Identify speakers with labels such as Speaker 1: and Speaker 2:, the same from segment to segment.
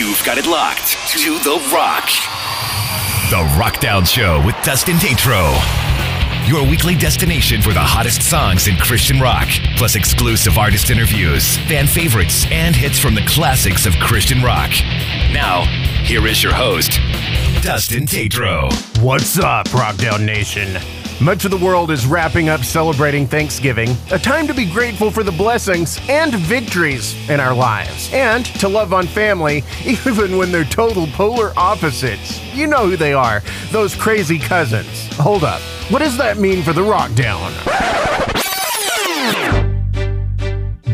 Speaker 1: You've got it locked to The Rock.
Speaker 2: The Rockdown Show with Dustin Tatro. Your weekly destination for the hottest songs in Christian rock, plus exclusive artist interviews, fan favorites, and hits from the classics of Christian rock. Now, here is your host, Dustin Tatro.
Speaker 3: What's up, Rockdown Nation? Much of the world is wrapping up celebrating Thanksgiving, a time to be grateful for the blessings and victories in our lives, and to love on family even when they're total polar opposites. You know who they are, those crazy cousins. Hold up, what does that mean for the Rockdown?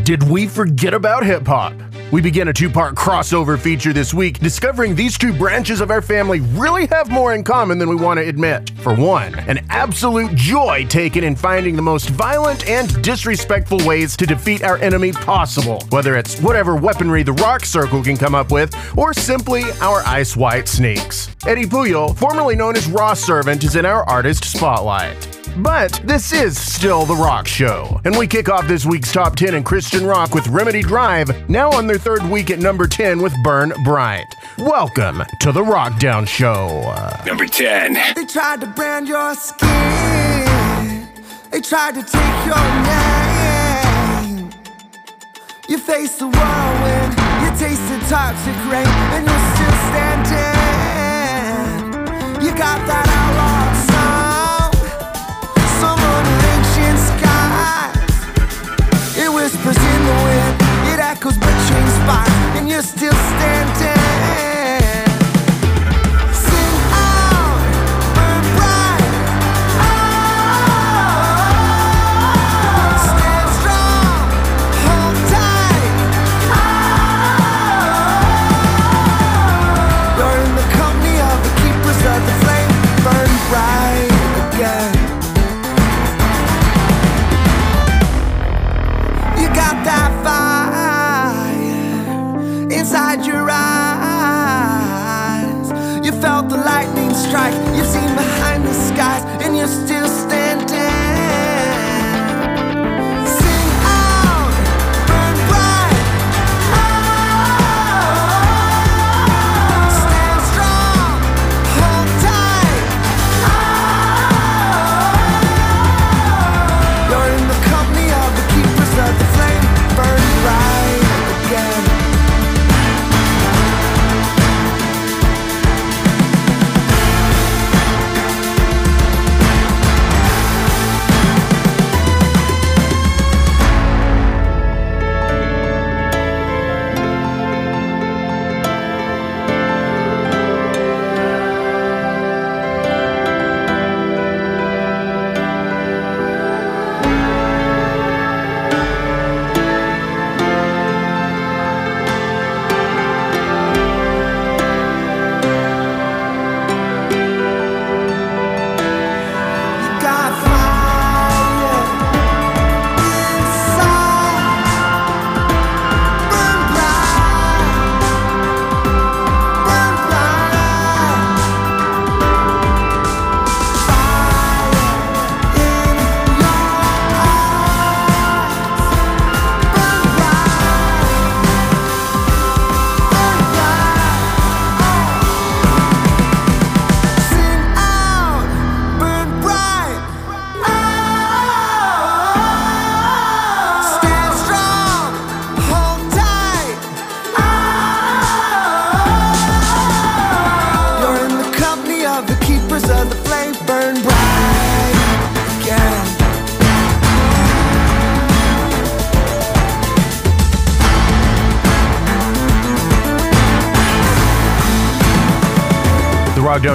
Speaker 3: Did we forget about hip hop? We begin a two part crossover feature this week, discovering these two branches of our family really have more in common than we want to admit. For one, an absolute joy taken in finding the most violent and disrespectful ways to defeat our enemy possible, whether it's whatever weaponry the Rock Circle can come up with, or simply our ice white snakes. Eddy Puyol, formerly known as Rawsrvant, is in our artist spotlight. But this is still The Rock Show, and we kick off this week's top 10 in Christian rock with Remedy Drive, now on their third week at number 10 with Burn Bright. Welcome to The Rockdown Show.
Speaker 1: Number 10.
Speaker 4: They tried to brand your skin. They tried to take your name. You face the whirlwind. You tasted toxic rain, and you're still standing. You got that the wind. It echoes between spires, and you're still standing.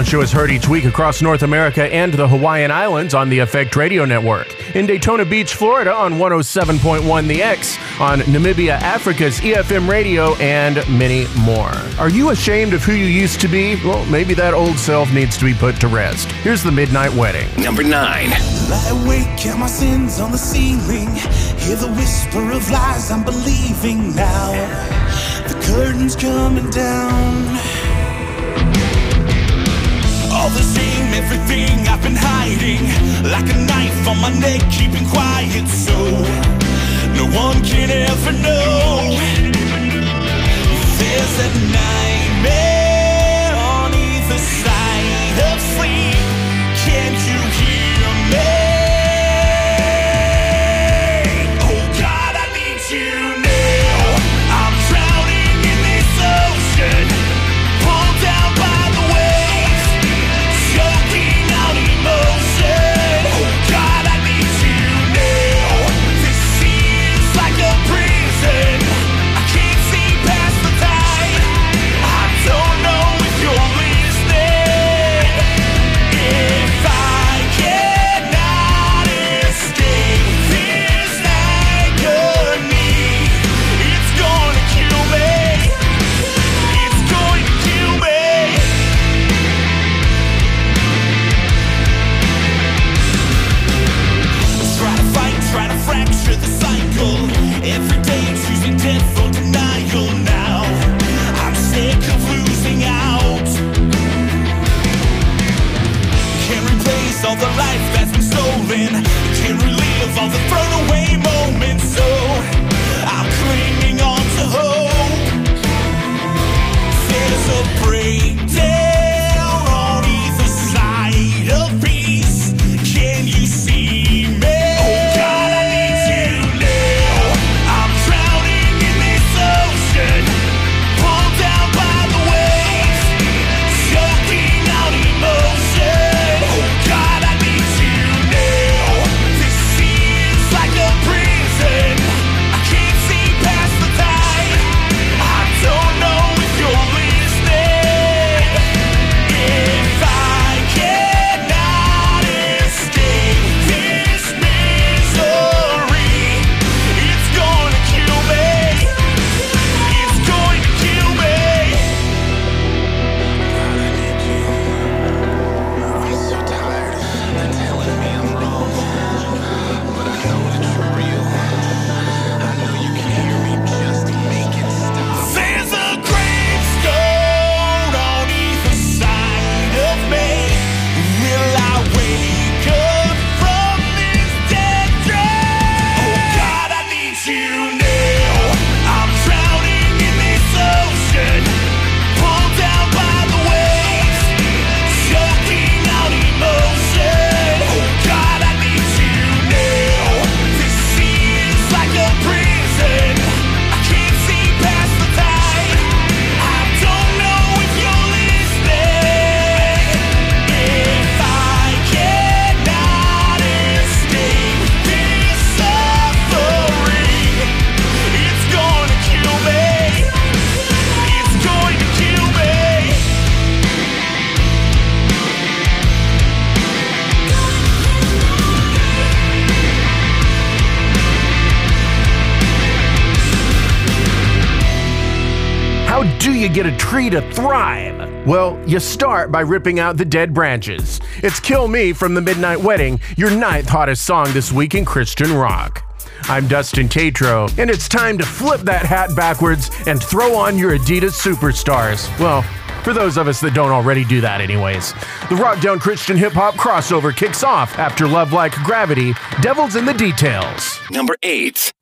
Speaker 4: The
Speaker 3: Rockdown Show is heard each week across North America and the Hawaiian Islands on the Effect Radio Network. In Daytona Beach, Florida on 107.1 The X, on Namibia, Africa's EFM Radio, and many more. Are you ashamed of who you used to be? Well, maybe that old self needs to be put to rest. Here's the Midnight Wedding.
Speaker 1: Number 9.
Speaker 5: Lie awake, count my sins on the ceiling. Hear the whisper of lies I'm believing now. The curtain's coming down. All the same, everything I've been hiding. Like a knife on my neck, keeping quiet so no one can ever know. There's a night
Speaker 3: tree to thrive? Well, you start by ripping out the dead branches. It's Kill Me from the Midnight Wedding, your ninth hottest song this week in Christian rock. I'm Dustin Tatro, and it's time to flip that hat backwards and throw on your Adidas Superstars. Well, for those of us that don't already do that, anyways. The Rockdown Christian Hip Hop crossover kicks off after Love Like Gravity, Devil's in the Details.
Speaker 6: Number 8.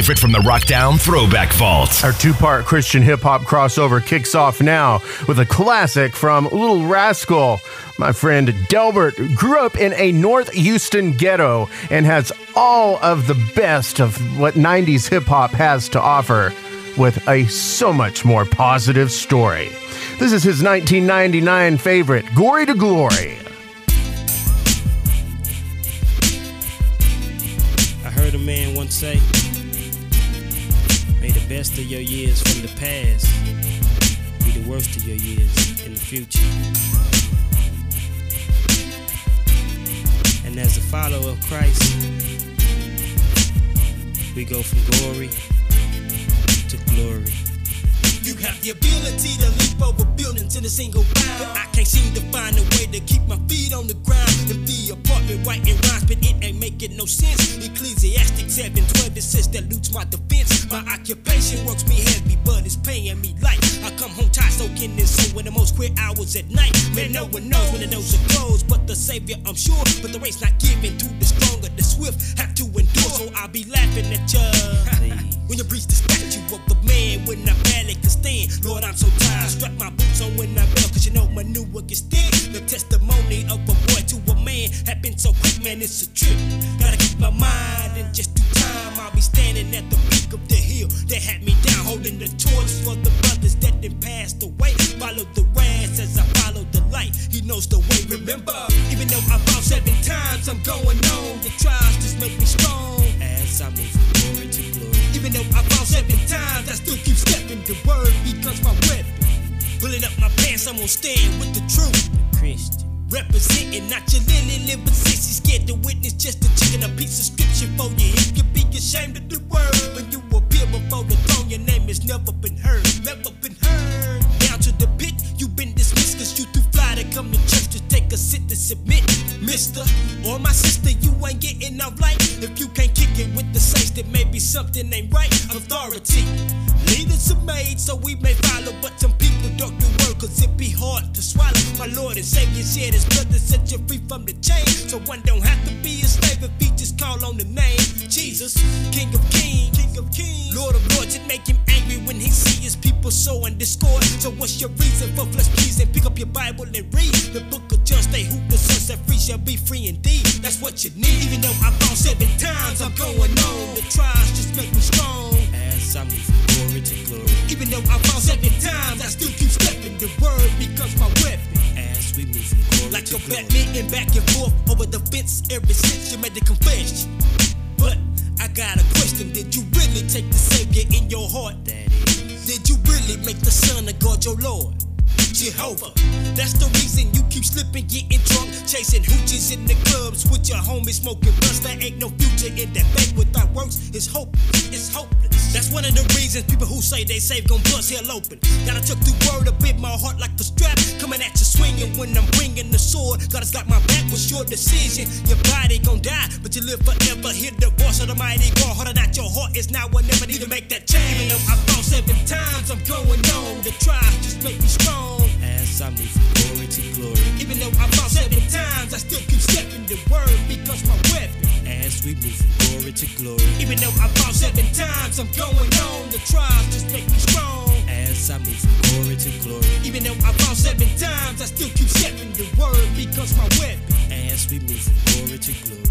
Speaker 2: Favorite from the Rockdown Throwback Vault.
Speaker 3: Our two part Christian hip hop crossover kicks off now with a classic from Li'l Raskull. My friend Delbert grew up in a North Houston ghetto and has all of the best of what 90s hip hop has to offer with a so much more positive story. This is his 1999 favorite, Gory to Glory.
Speaker 7: I heard a man once say, May the best of your years from the past be the worst of your years in the future. And as a follower of Christ, we go from glory to glory.
Speaker 8: You have the ability to leap over buildings in a single bound. But I can't seem to find a way to keep my feet on the ground. If the apartment writing rhymes, but it ain't making no sense. Ecclesiastic 7 12, it says that loots my defense. My occupation works me heavy, but it's paying me life. I come home tired, soaking in soon when the most queer hours at night. Man, no one knows when the nose are closed, but the savior, I'm sure. But the race not given to the stronger, the swift have to endure. So I'll be laughing at ya. When you reach the statue of the man, when I barely can stand. Lord, I'm so tired. Strap my boots on when I bail, cause you know my new work is dead. The testimony of a boy to a man happened so quick, man, it's a trip. Gotta keep my mind and just do time. I'll be standing at the peak of the hill that had me down, holding the torch for the brothers that then passed away. Follow the rats as I follow the light. He knows the way, remember? Even though I bounced seven times, I'm going on. The trials just make me strong
Speaker 7: as I move forward to
Speaker 8: even though I fall seven times, I still keep stepping. The word becomes my weapon.
Speaker 7: Pulling
Speaker 8: up
Speaker 7: my
Speaker 8: pants, I'm gonna stand with the truth. The Christian. Representing not your lily liver sissy scared to witness just a chicken a piece they gon' bust hell open. Gotta tuck the word up in my heart like the strap. Coming at you swinging when I'm bringing the sword. God has got my back, what's your decision? Your body gon' die, but you live forever. Hear the voice of the mighty God. Harder not your heart is now or never need to make that change. Even though I fall seven times, I'm going on. The trials just make me strong.
Speaker 7: As I move from glory to glory.
Speaker 8: Even though I fall seven times, I still keep stepping. The word because my weapon.
Speaker 7: As we move glory to glory.
Speaker 8: Even though I fall seven times, I'm going on. The trials just make me strong.
Speaker 7: As I move from glory to glory.
Speaker 8: Even though I fall seven times, I still keep stepping. The word becomes my weapon.
Speaker 7: As we move from glory to glory.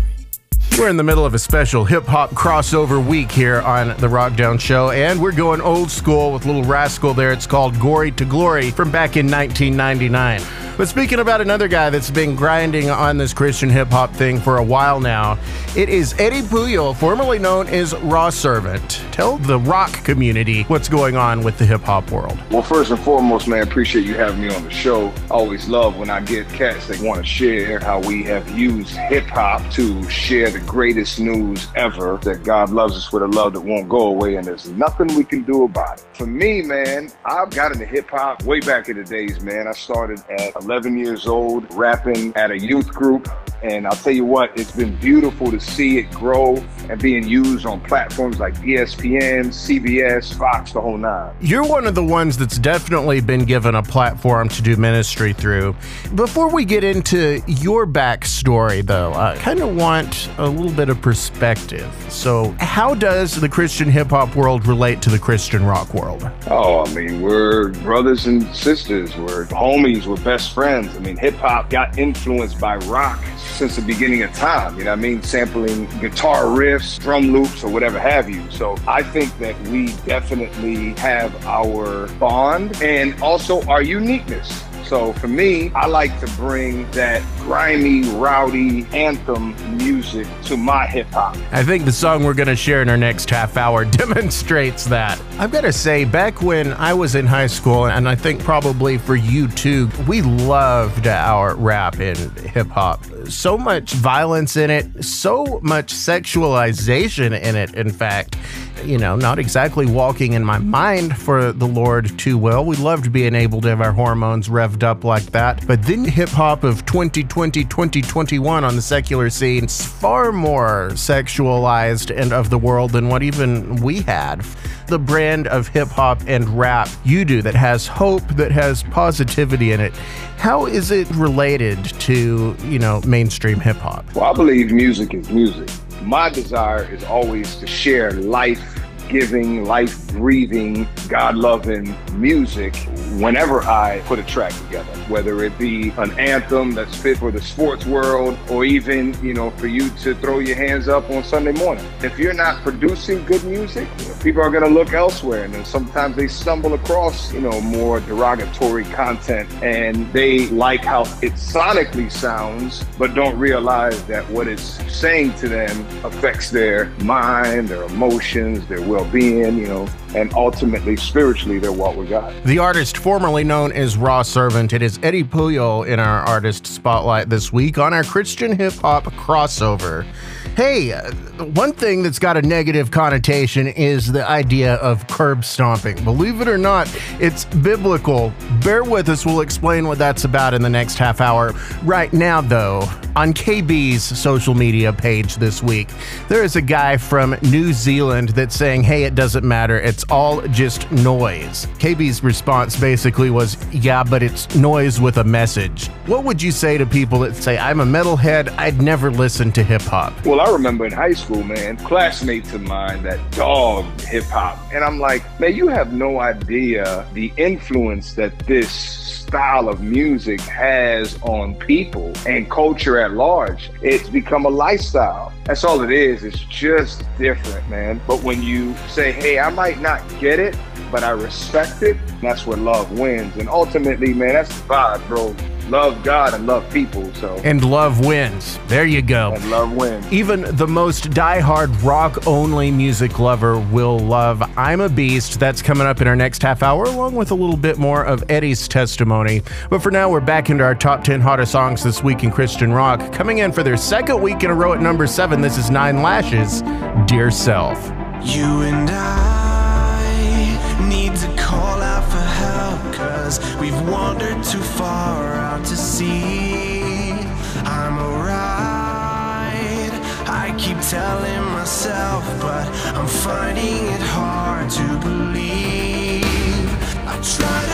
Speaker 3: We're in the middle of a special hip hop crossover week here on the Rockdown Show, and we're going old school with Li'l Raskull there. It's called Gory to Glory from back in 1999. But speaking about another guy that's been grinding on this Christian hip hop thing for a while now, it is Eddy Puyol, formerly known as Rawsrvant. Tell the rock community what's going on with the hip hop world.
Speaker 9: Well, first and foremost, man, appreciate you having me on the show. I always love when I get cats that want to share how we have used hip hop to share the greatest news ever that God loves us with a love that won't go away, and there's nothing we can do about it. For me, man, I've got into hip hop way back in the days, man. I started at 11 years old rapping at a youth group. And I'll tell you what, it's been beautiful to see it grow and being used on platforms like ESPN, CBS, Fox, the whole nine.
Speaker 3: You're one of the ones that's definitely been given a platform to do ministry through. Before we get into your backstory, though, I kind of want a little bit of perspective. So, how does the Christian hip hop world relate to the Christian rock world?
Speaker 9: Oh, I mean, we're brothers and sisters. We're homies. We're best friends. I mean, hip hop got influenced by rock since the beginning of time. You know what I mean? Sampling guitar riffs, drum loops, or whatever have you. So I think that we definitely have our bond and also our uniqueness. So for me, I like to bring that grimy, rowdy anthem music to my hip hop.
Speaker 3: I think the song we're going to share in our next half hour demonstrates that. I've got to say, back when I was in high school, and I think probably for you too, we loved our rap and hip hop. So much violence in it, so much sexualization in it, in fact. You know, not exactly walking in my mind for the Lord too well. We loved being able to have our hormones revved up like that. But then hip hop of 2020, 2021 on the secular scene is far more sexualized and of the world than what even we had. The brand of hip hop and rap you do that has hope, that has positivity in it. How is it related to, you know, mainstream hip hop?
Speaker 9: Well, I believe music is music. My desire is always to share life giving, life breathing, God loving music whenever I put a track together, whether it be an anthem that's fit for the sports world or even, you know, for you to throw your hands up on Sunday morning. If you're not producing good music, people are going to look elsewhere. And then sometimes they stumble across, you know, more derogatory content and they like how it sonically sounds, but don't realize that what it's saying to them affects their mind, their emotions, their well being, you know, and ultimately spiritually their walk with God.
Speaker 3: The artist formerly known as Rawsrvant, it is Eddy Puyol in our artist spotlight this week on our Christian hip hop crossover. Hey, one thing that's got a negative connotation is the idea of curb stomping. Believe it or not, it's biblical. Bear with us, we'll explain what that's about in the next half hour. Right now, though, on KB's social media page this week, there is a guy from New Zealand that's saying, hey, it doesn't matter, it's all just noise. KB's response basically was, yeah, but it's noise with a message. What would you say to people that say, I'm a metalhead, I'd never listen to hip hop?
Speaker 9: Well, I remember in high school, man, classmates of mine that dogged hip hop. And I'm like, man, you have no idea the influence that this style of music has on people and culture at large. It's become a lifestyle. That's all it is. It's just different, man. But when you say, hey, I might not get it, but I respect it, that's where love wins. And ultimately, man, that's the vibe, bro. Love God and love people. So
Speaker 3: And love wins. There you go.
Speaker 9: and love wins.
Speaker 3: Even the most diehard rock only music lover will love I'm a Beast. That's coming up in our next half hour, along with a little bit more of Eddy's testimony. But for now, we're back into our top 10 hottest songs this week in Christian rock. Coming in for their second week in a row at number seven, this is Nine Lashes, Dear Self.
Speaker 1: You and I Cause we've wandered too far out to sea. I'm alright, I keep telling myself But I'm finding it hard to believe. I try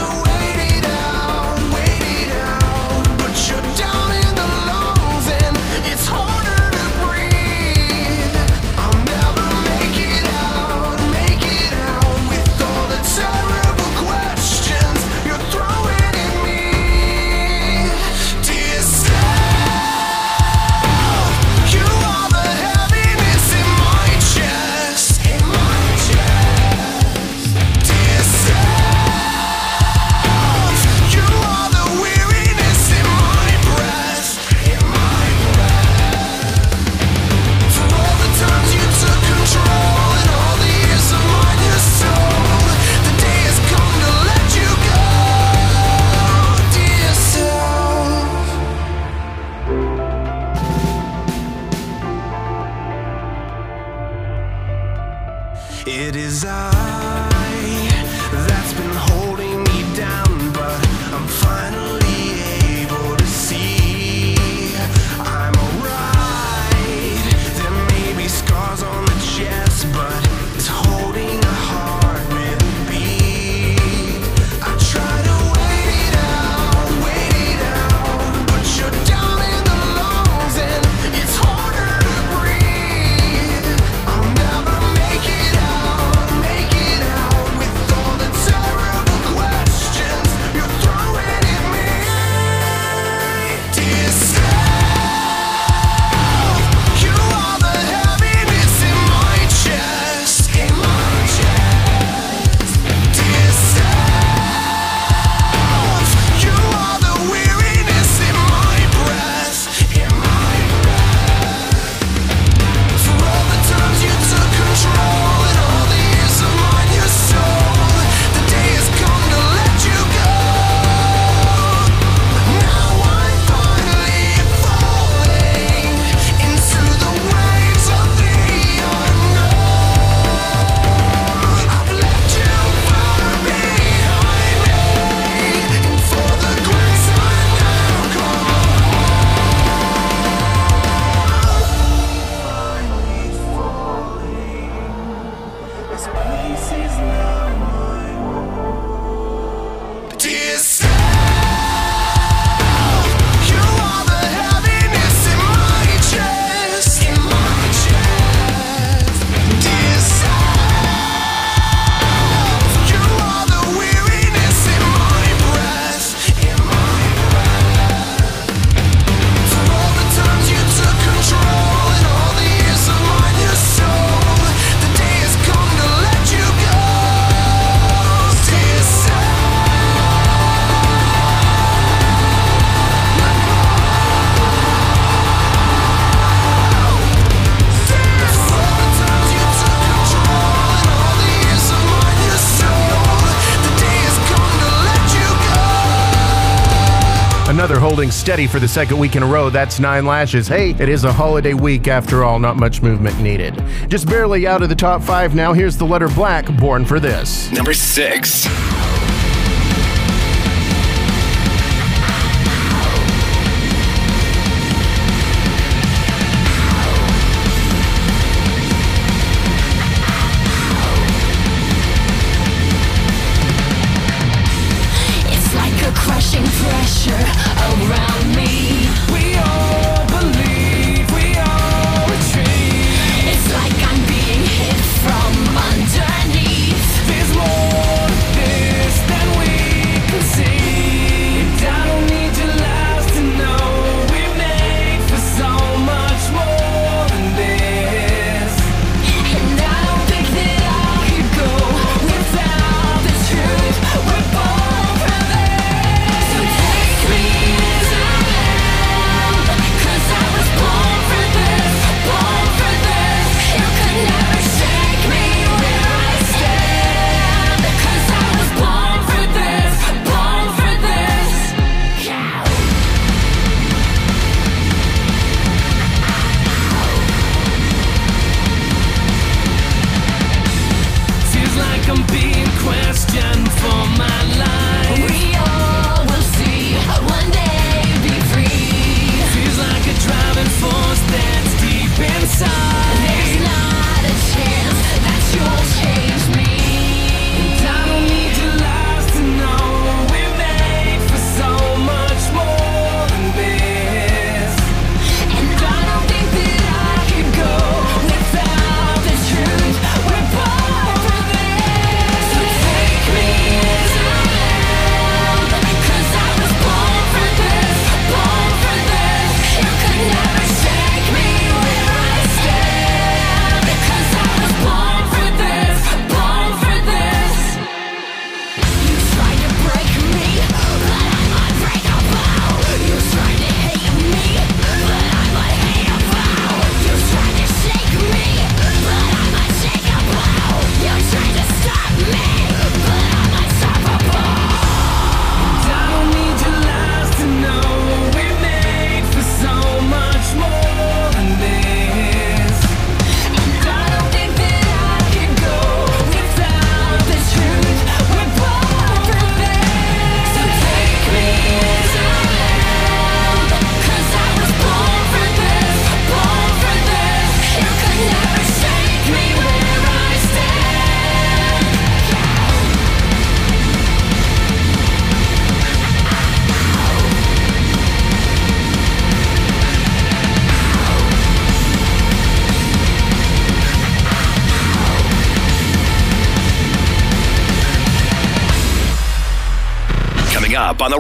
Speaker 1: holding
Speaker 3: steady for the second week in a row. That's Nine Lashes. Hey, it is a holiday week after all, not much movement needed. Just barely out of the top five now. Here's the letter Black, Born for This.
Speaker 10: Number six.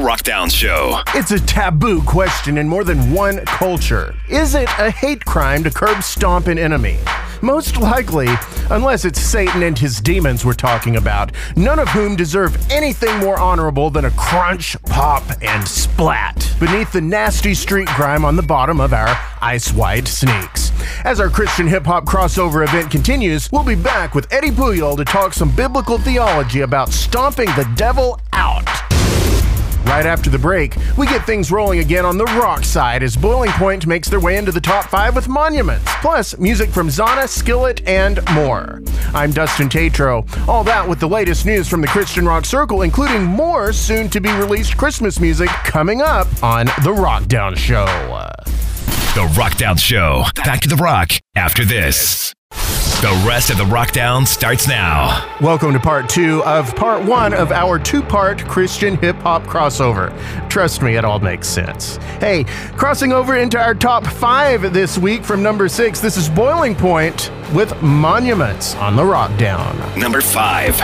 Speaker 10: Rockdown Show.
Speaker 3: It's a taboo question in more than one culture. Is it a hate crime to curb stomp an enemy? Most likely, unless it's Satan and his demons we're talking about, none of whom deserve anything more honorable than a crunch, pop, and splat beneath the nasty street grime on the bottom of our ice white sneaks. As our Christian hip hop crossover event continues, we'll be back with Eddy Puyol to talk some biblical theology about stomping the devil out. Right after the break, we get things rolling again on the rock side as Boiling Point makes their way into the top five with Monuments, plus music from Zahna, Skillet, and more. I'm Dustin Tatro. All that with the latest news from the Christian Rock Circle, including more soon to be released Christmas music coming up on The Rockdown Show.
Speaker 2: The Rockdown Show. Back to the rock after this. The rest of the Rockdown starts now.
Speaker 3: Welcome to part two of part one of our two part Christian hip hop crossover. Trust me, it all makes sense. Hey, crossing over into our top five this week from number six, this is Boiling Point with Monuments on the Rockdown.
Speaker 10: Number five.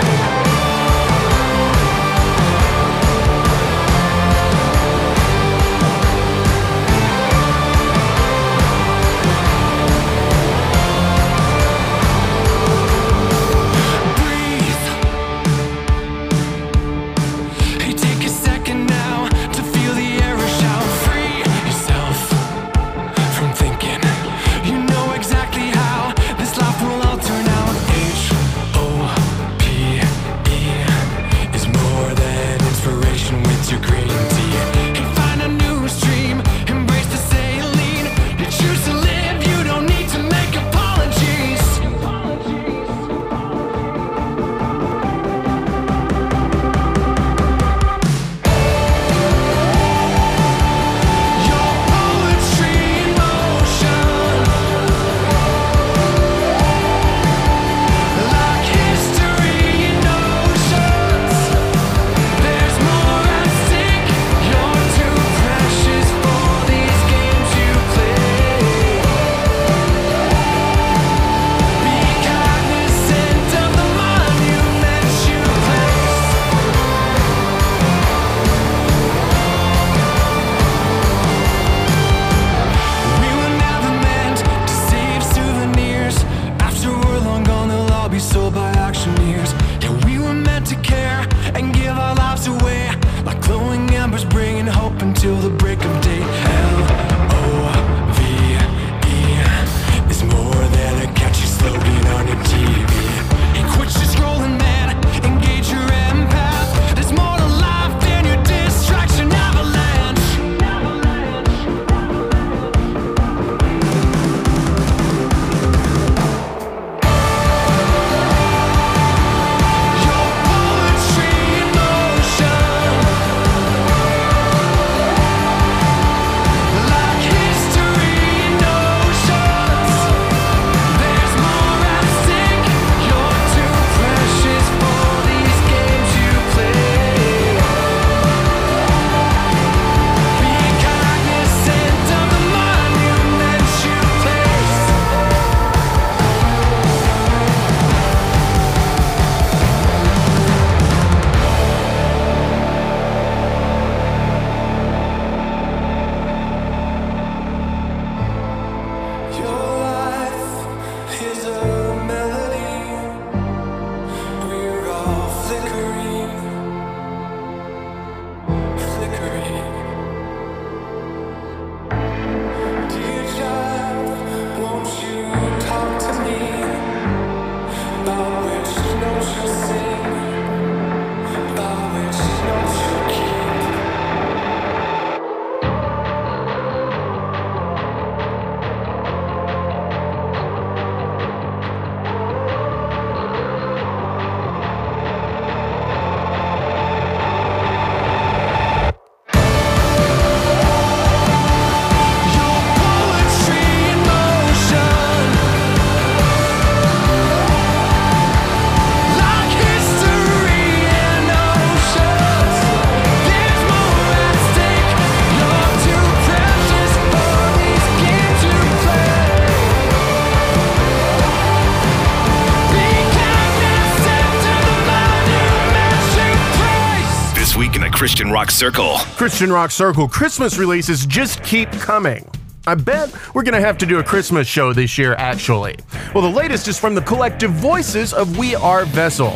Speaker 1: Rock Circle.
Speaker 3: Christian Rock Circle Christmas releases just keep coming. I bet we're going to have to do a Christmas show this year, actually. Well, the latest is from the collective voices of We Are Vessel.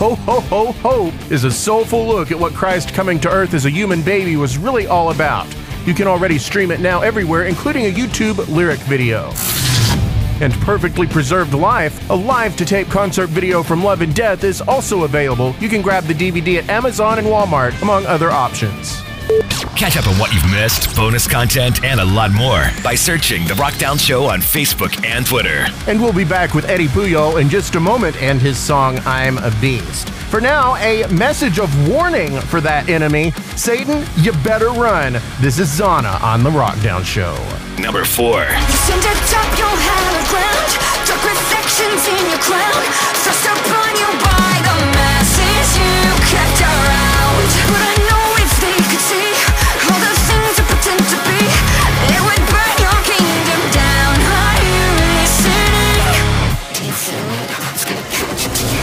Speaker 3: Ho Ho Ho Hope is a soulful look at what Christ coming to earth as a human baby was really all about. You can already stream it now everywhere, including a YouTube lyric video. And Perfectly Preserved Life, a live to tape concert video from Love and Death, is also available. You can grab the DVD at Amazon and Walmart, among other options.
Speaker 2: Catch up on what you've missed, bonus content, and a lot more by searching The Rockdown Show on Facebook and Twitter.
Speaker 3: And we'll be back with Eddy Puyol in just a moment and his song I'm a Beast. For now, a message of warning for that enemy Satan, you better run. This is Zahna on The Rockdown Show.
Speaker 1: Number four.
Speaker 10: Ground. Dark reflections in your crown. Thrust upon you by the masses. You kept around But I know if they could see All the things you pretend to be It would burn your kingdom down. Are you listening? And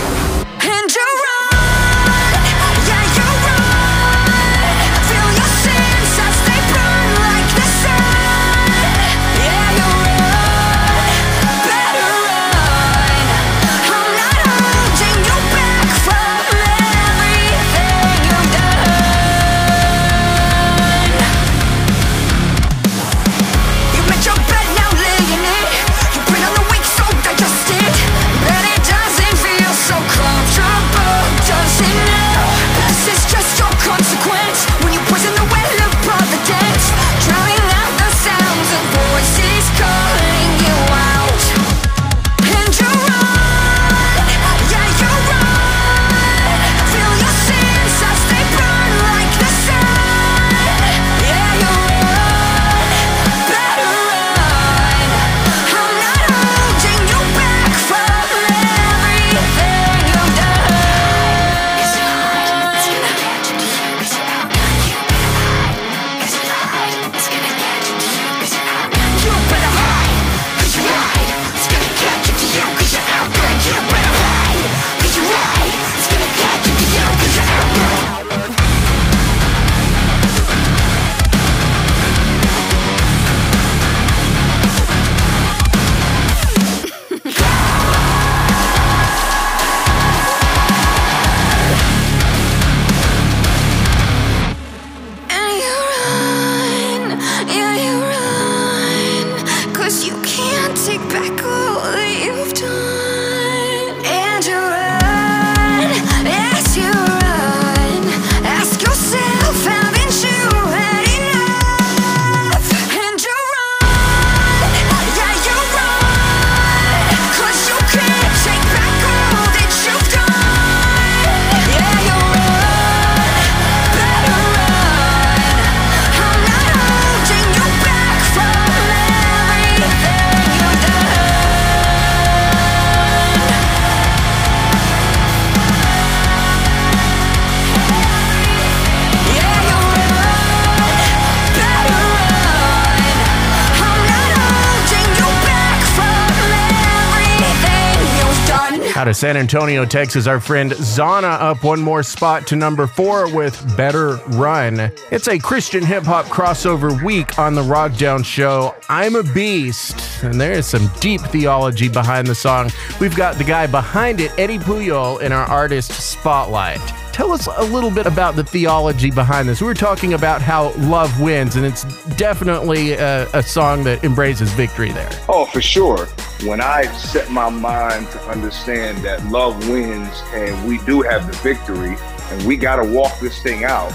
Speaker 3: San Antonio, Texas, our friend Zahna up one more spot to number four with Better Run. It's a Christian hip hop crossover week on the Rockdown Show. I'm a Beast, and there is some deep theology behind the song. We've got the guy behind it, Eddy Puyol, in our artist spotlight. Tell us a little bit about the theology behind this. We were talking about how love wins, and it's definitely a, a song that embraces victory there.
Speaker 9: Oh, for sure. When I set my mind to understand that love wins and we do have the victory and we got to walk this thing out,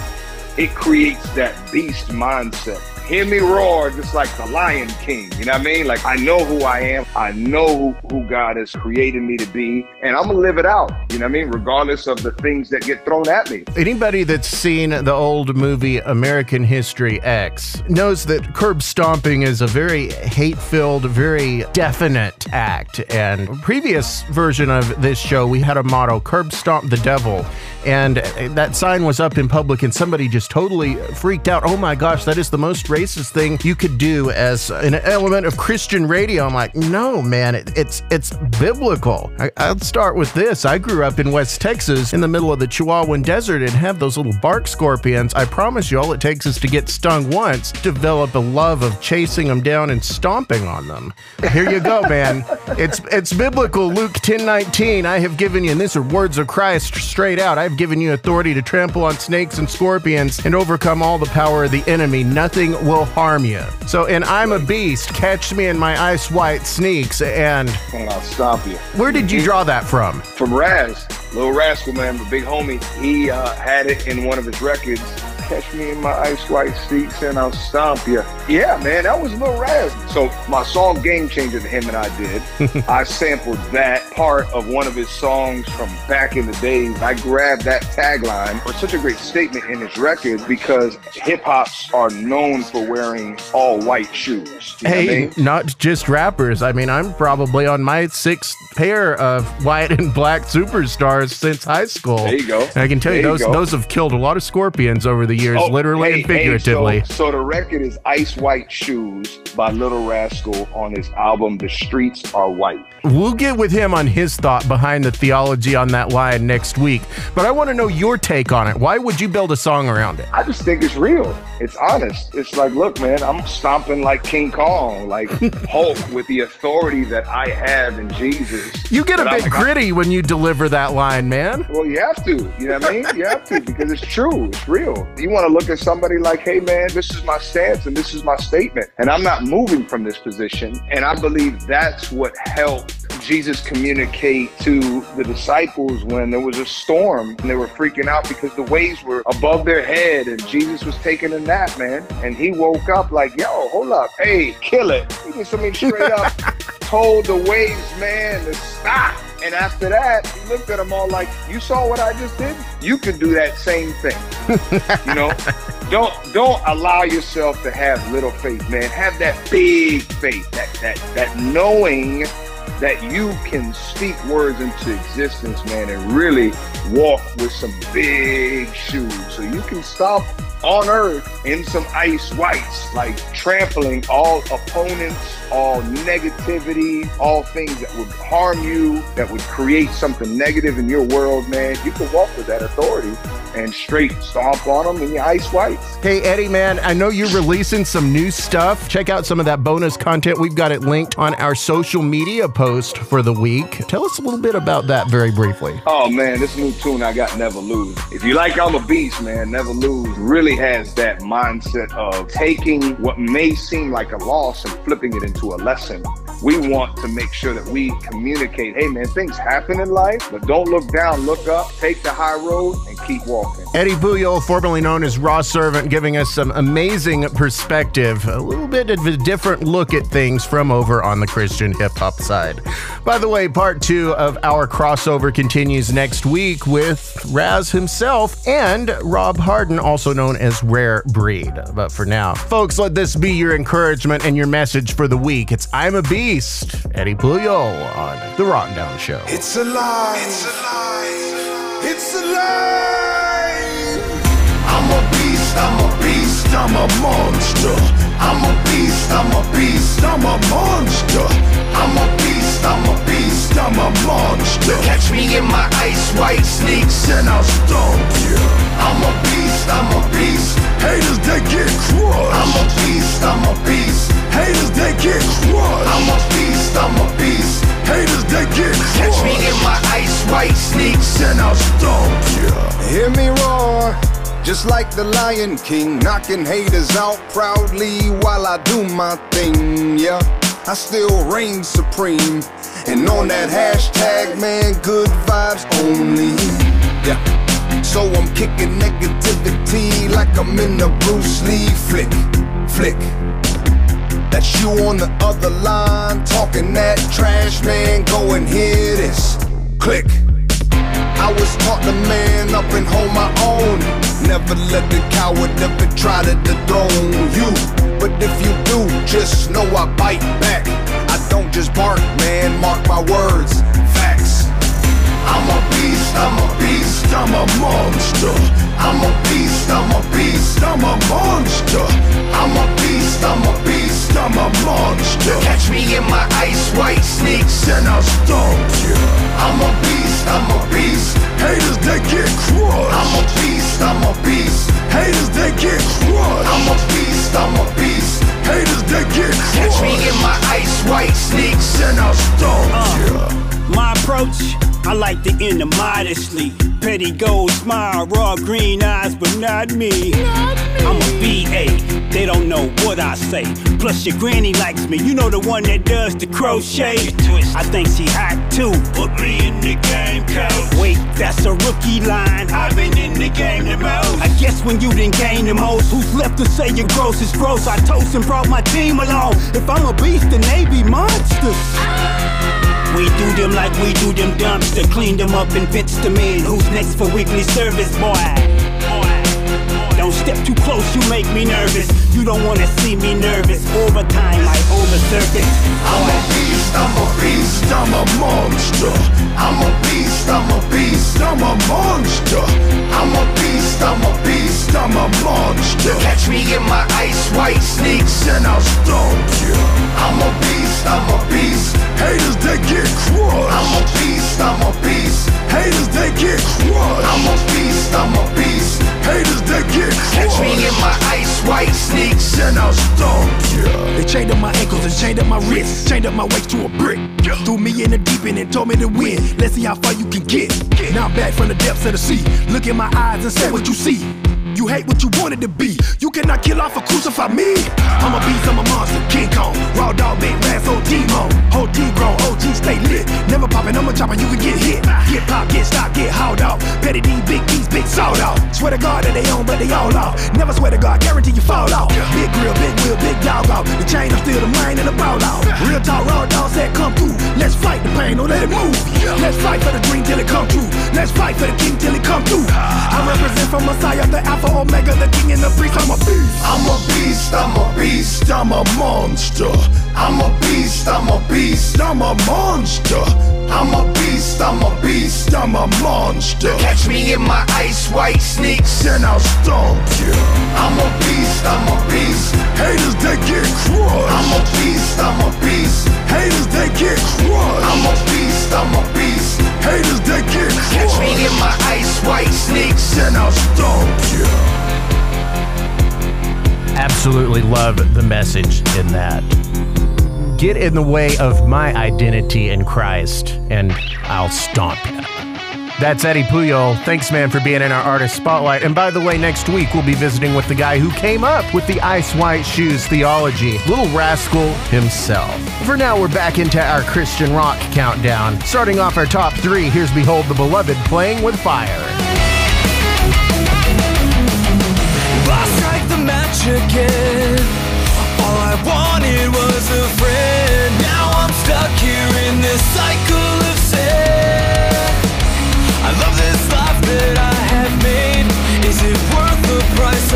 Speaker 9: it creates that beast mindset. Hear me roar just like the Lion King. You know what I mean? Like, I know who I am. I know who, God has created me to be, and I'm to live it out. You know what I mean? Regardless of the things that get thrown at me.
Speaker 3: Anybody that's seen the old movie American History X knows that curb stomping is a very hate filled, very definite act. And previous version of this show, we had a motto curb stomp the devil. And that sign was up in public, and somebody just totally freaked out. Oh my gosh, that is the most racist racist thing you could do as an element of Christian radio. I'm like, no, man, it, it's it's biblical. I, I'll start with this. I grew up in West Texas in the middle of the Chihuahuan Desert and have those little bark scorpions. I promise you, all it takes is to get stung once, develop a love of chasing them down and stomping on them. Here you go, man. It's it's biblical. Luke 10 19. I have given you, and these are words of Christ straight out. I've given you authority to trample on snakes and scorpions and overcome all the power of the enemy. Nothing will harm you. So, and I'm a beast. Catch me in my ice white sneaks. And
Speaker 9: And I'll stomp you.
Speaker 3: where did you draw that from?
Speaker 9: From Raz, Li'l Raskull, man, the big homie. He uh, had it in one of his records. Catch me in my ice white seats and I'll stomp you. Yeah, man, that was Lil Raz. So my song Game Changer that him and I did, I sampled that part of one of his songs from back in the days. I grabbed that tagline. It's such a great statement in his record because hip hops are known for wearing all white shoes. You know what I
Speaker 3: Hey,
Speaker 9: mean?
Speaker 3: not just rappers. I mean, I'm probably on my sixth pair of white and black superstars since high school.
Speaker 9: There you go.
Speaker 3: And I can tell you
Speaker 9: There you
Speaker 3: those
Speaker 9: go.
Speaker 3: those have killed a lot of scorpions over the years,
Speaker 9: Oh,
Speaker 3: literally
Speaker 9: hey,
Speaker 3: and figuratively.
Speaker 9: hey, so, so the record is Ice White Shoes by Li'l Raskull on his album The Streets Are White.
Speaker 3: We'll get with him on his thought behind the theology on that line next week. But I want to know your take on it. Why would you build a song around it?
Speaker 9: I just think it's real. It's honest. It's like, look, man, I'm stomping like King Kong, like Hulk, with the authority that I have in Jesus.
Speaker 3: You get a bit
Speaker 9: I'm-
Speaker 3: gritty when you deliver that line, man.
Speaker 9: Well, you have to. You know what I mean? You have to because it's true. It's real. You want to look at somebody like, hey, man, this is my stance and this is my statement. And I'm not moving from this position. And I believe that's what helped Jesus communicate to the disciples when there was a storm and they were freaking out because the waves were above their head and Jesus was taking a nap, man. And he woke up like, yo, hold up. Hey, kill it. He just, I mean, straight up told the waves, man, to stop. And after that, he looked at them all like, "You saw what I just did? You could do that same thing." you know, don't don't allow yourself to have little faith, man. Have that big faith, that that that knowing that you can speak words into existence, man, and really walk with some big shoes, so you can stop on earth in some ice whites, like trampling all opponents, all negativity, all things that would harm you, that would create something negative in your world, man. You can walk with that authority and straight stomp on them in your ice whites.
Speaker 3: Hey, Eddy, man, I know you're releasing some new stuff. Check out some of that bonus content. We've got it linked on our social media post for the week. Tell us a little bit about that very briefly.
Speaker 9: Oh man, this new tune I got, Never Lose. If you like I'm a Beast, man, Never Lose really has that mindset of taking what may seem like a loss and flipping it into a lesson. We want to make sure that we communicate, hey man, things happen in life, but don't look down, look up, take the high road and keep walking.
Speaker 3: Eddy Puyol, formerly known as Rawsrvant, giving us some amazing perspective, a little bit of a different look at things from over on the Christian hip hop side. By the way, part two of our crossover continues next week with Raz himself and Rob Harden, also known as Rare Breed. But for now, folks, let this be your encouragement and your message for the week. It's I'm a Beast, Eddy Puyol on The Rockdown Show.
Speaker 11: It's alive. It's alive. It's alive. I'm a beast. I'm a beast. I'm a monster. I'm a beast. I'm a beast. I'm a monster. I'm a beast. I'm a beast. I'm a monster. Catch me in my ice white sneaks and I'll stomp you. I'm a beast. I'm a beast. Haters they get crushed. I'm a beast. I'm a beast. Haters they get crushed. I'm a beast. I'm a beast. Haters they get crushed. Catch me in my ice white sneaks and I'll stomp you. Hear me roar. Just like the Lion King, knocking haters out proudly while I do my thing. Yeah, I still reign supreme. And on that hashtag, man, good vibes only. Yeah. So I'm kicking negativity like I'm in a Bruce Lee flick. Flick. That's you on the other line, talking that trash, man. Go and hear this. Click. I was taught to man up and hold my own. Never let the coward ever try to dethrone you. But if you do, just know I bite back. I don't just bark, man, mark my words. Facts. I'm a beast, I'm a beast, I'm a monster. I'm a beast, I'm a beast, I'm a monster. I'm a beast.
Speaker 12: I'm a beast, I'm a monster. Catch me in my ice white sneaks and I'll stomp you. I'm
Speaker 13: I like to end it modestly. Petty gold smile, raw green eyes, but not me. I'm a BA, they don't know what I say. Plus your granny likes me, you know the one that does the crochet. I think she hot too. Put me in the game, coach. Wait, that's a rookie line. I've been in the game the most. I guess when you didn't gain the most, who's left to say your gross is gross? I toast and brought my team along. If I'm a beast, then they be monsters. Ah. We do them like we do them dumpster. Clean them up and fits them in. Who's next for weekly service, boy? Don't step too close, you make me nervous. You don't wanna see me nervous. Overtime, I over surface.
Speaker 12: I'm a beast, I'm a beast, I'm a monster. I'm a beast, I'm a beast, I'm a monster. I'm a beast, I'm a beast, I'm a monster. Catch me in my ice white sneaks and I'll stomp you. I'm a beast, I'm a beast. Haters they get crushed. I'm a beast, I'm a beast. Haters they get crushed. I'm a beast, I'm a beast. Haters they get crushed. Catch me in my ice white sneaks and I'll stomp you.
Speaker 14: They chained up my ankles and chained up my wrists, chained up my waist to a brick. Threw me in the deep end and told me to win. Let's see how far you can get. Now I'm back from the depths of the sea. Look in my eyes and say what you see. You hate what you wanted to be. You cannot kill off or crucify me. I'm a beast, I'm a monster, King Kong. Raw dog, big ass, old Demo. Whole team grown, OG stay lit. Never popping, I'm a chopper, you can get hit. Get pop, get stopped, get hauled off. Petty D, Swear to God that they own, but they all off. Never swear to God, guarantee you fall off. Big grill, big wheel, big dog off. The chain, I'm still the main and the ball off. Real talk, raw dog said come through. Let's fight the pain, don't let it move. Let's fight for the dream till it come true. Let's fight for the king till it come through. Ah. I represent from Messiah, the Alpha Omega, the king and the priest. I'm a beast.
Speaker 12: I'm a beast, I'm a beast, I'm a monster. I'm a beast, I'm a beast, I'm a monster. I'm a beast, I'm a beast, I'm a monster. Catch me in my ice white sneaks and I'll stomp you. I'm a beast, I'm a beast. Haters they get crushed. I'm a beast, I'm a beast. Haters they get crushed. I'm a beast, I'm a beast. Haters they get crushed. Catch me in my ice white sneaks and I'll stomp you.
Speaker 3: Absolutely love the message in that. Get in the way of my identity in Christ, and I'll stomp you. That's Eddy Puyol. Thanks, man, for being in our artist spotlight. And by the way, next week we'll be visiting with the guy who came up with the ice white shoes theology, Li'l Raskull himself. For now, we're back into our Christian rock countdown. Starting off our top three, here's Behold the Beloved playing with fire.
Speaker 15: I strike the match again. Wanted was a friend. Now I'm stuck here in this cycle of sin. I love this life that I have made. Is it worth the price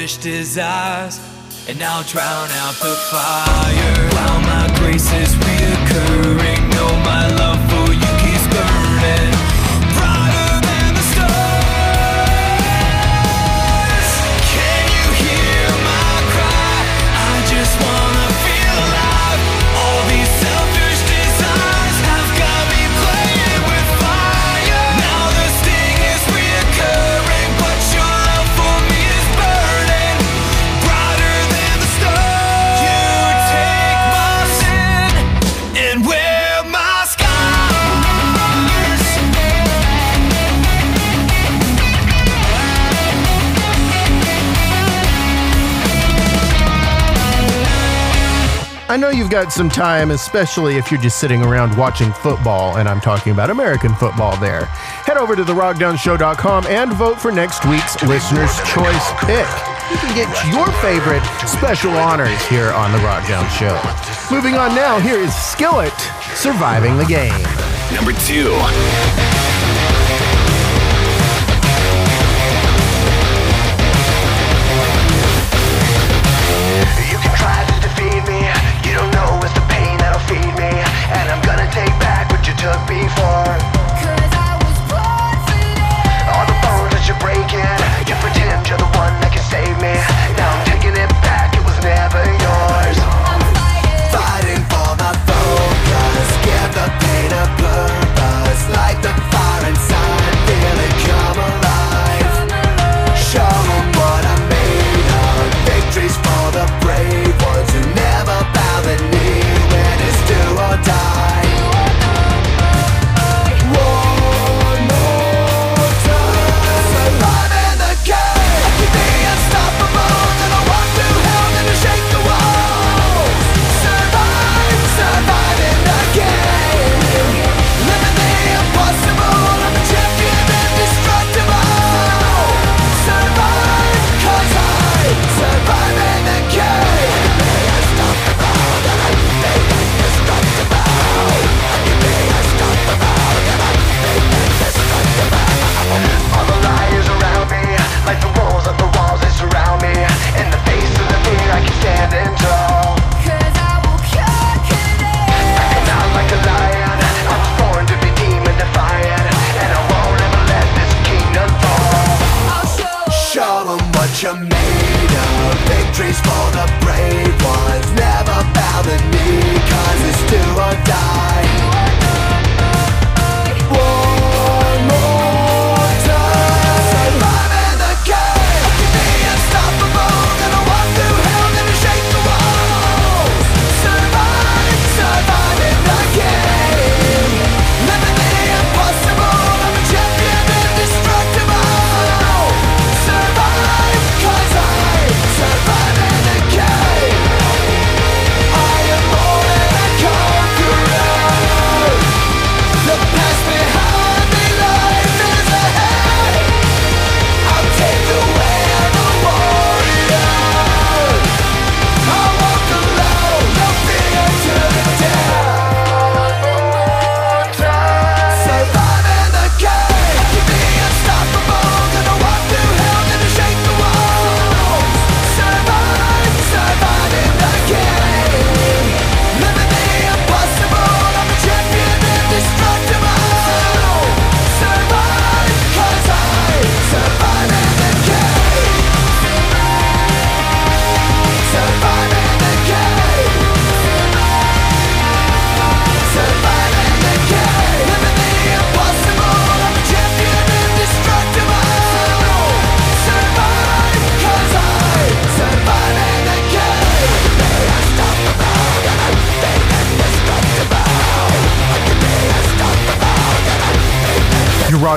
Speaker 15: selfish desires, and I'll drown out the fire. While my grace is reoccurring, no, my I
Speaker 3: know you've got some time, especially if you're just sitting around watching football, and I'm talking about American football there. Head over to therockdownshow.com and vote for next week's Listener's Choice pick. You can get your favorite special honors here on The Rockdown Show. Moving on now, here is Skillet surviving the game.
Speaker 1: Number two.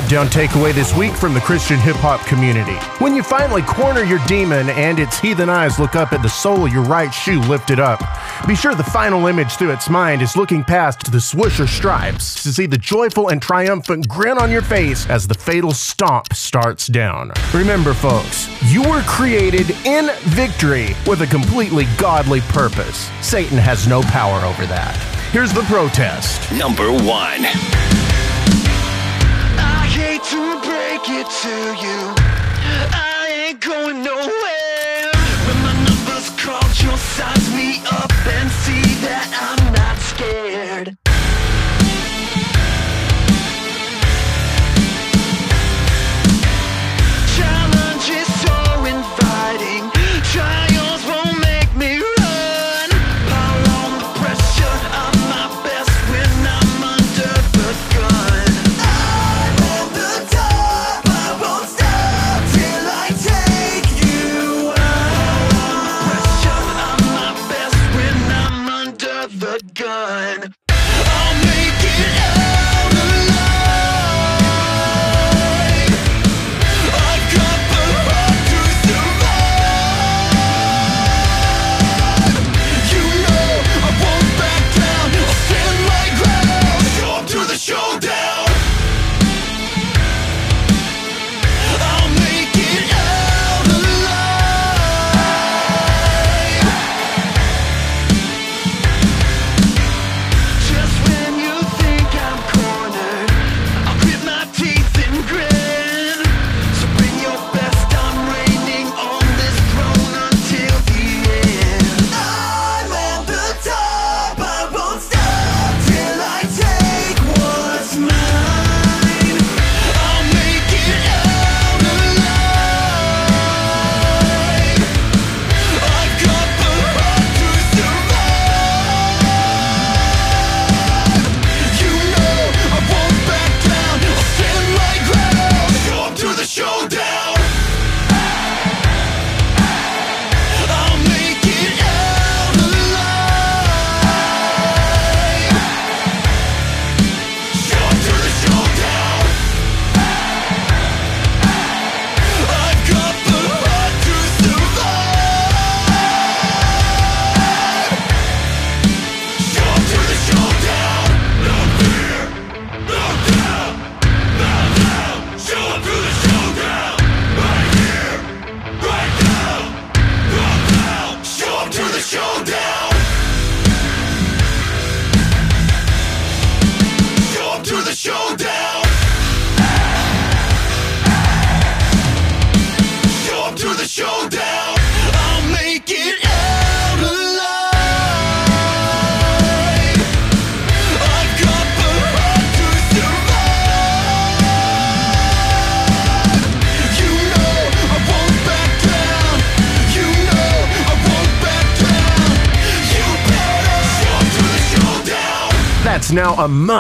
Speaker 3: top down takeaway this week from the Christian hip hop community. When you finally corner your demon and its heathen eyes look up at the sole of your right shoe lifted up, be sure the final image through its mind is looking past the swisher stripes to see the joyful and triumphant grin on your face as the fatal stomp starts down. Remember, folks, you were created in victory with a completely godly purpose. Satan has no power over that. Here's the protest.
Speaker 1: Number one.
Speaker 12: get to you. I ain't
Speaker 15: going nowhere. When my number's called, you'll size me up and see that I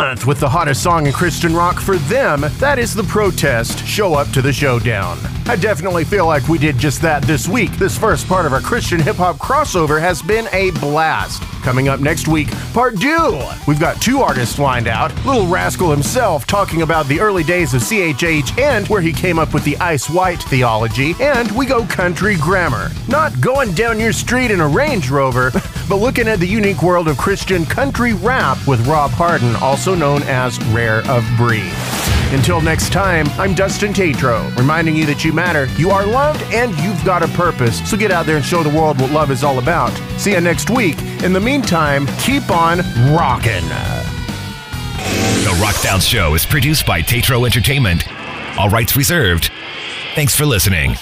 Speaker 3: month with the hottest song in Christian rock for them. That is the protest. Show up to the showdown. I definitely feel like we did just that this week. This first part of our Christian hip hop crossover has been a blast. Coming up next week, part two. We've got two artists lined out. Li'l Raskull himself talking about the early days of CHH and where he came up with the ice white theology. And we go country grammar. Not going down your street in a Range Rover, but looking at the unique world of Christian country rap with Rob Harden, also known as Rare of Bree. Until next time, I'm Dustin Tatro, reminding you that you matter, you are loved, and you've got a purpose. So get out there and show the world what love is all about. See you next week. In the meantime, keep on rocking.
Speaker 2: The Rockdown Show is produced by Tatro Entertainment. All rights reserved. Thanks for listening.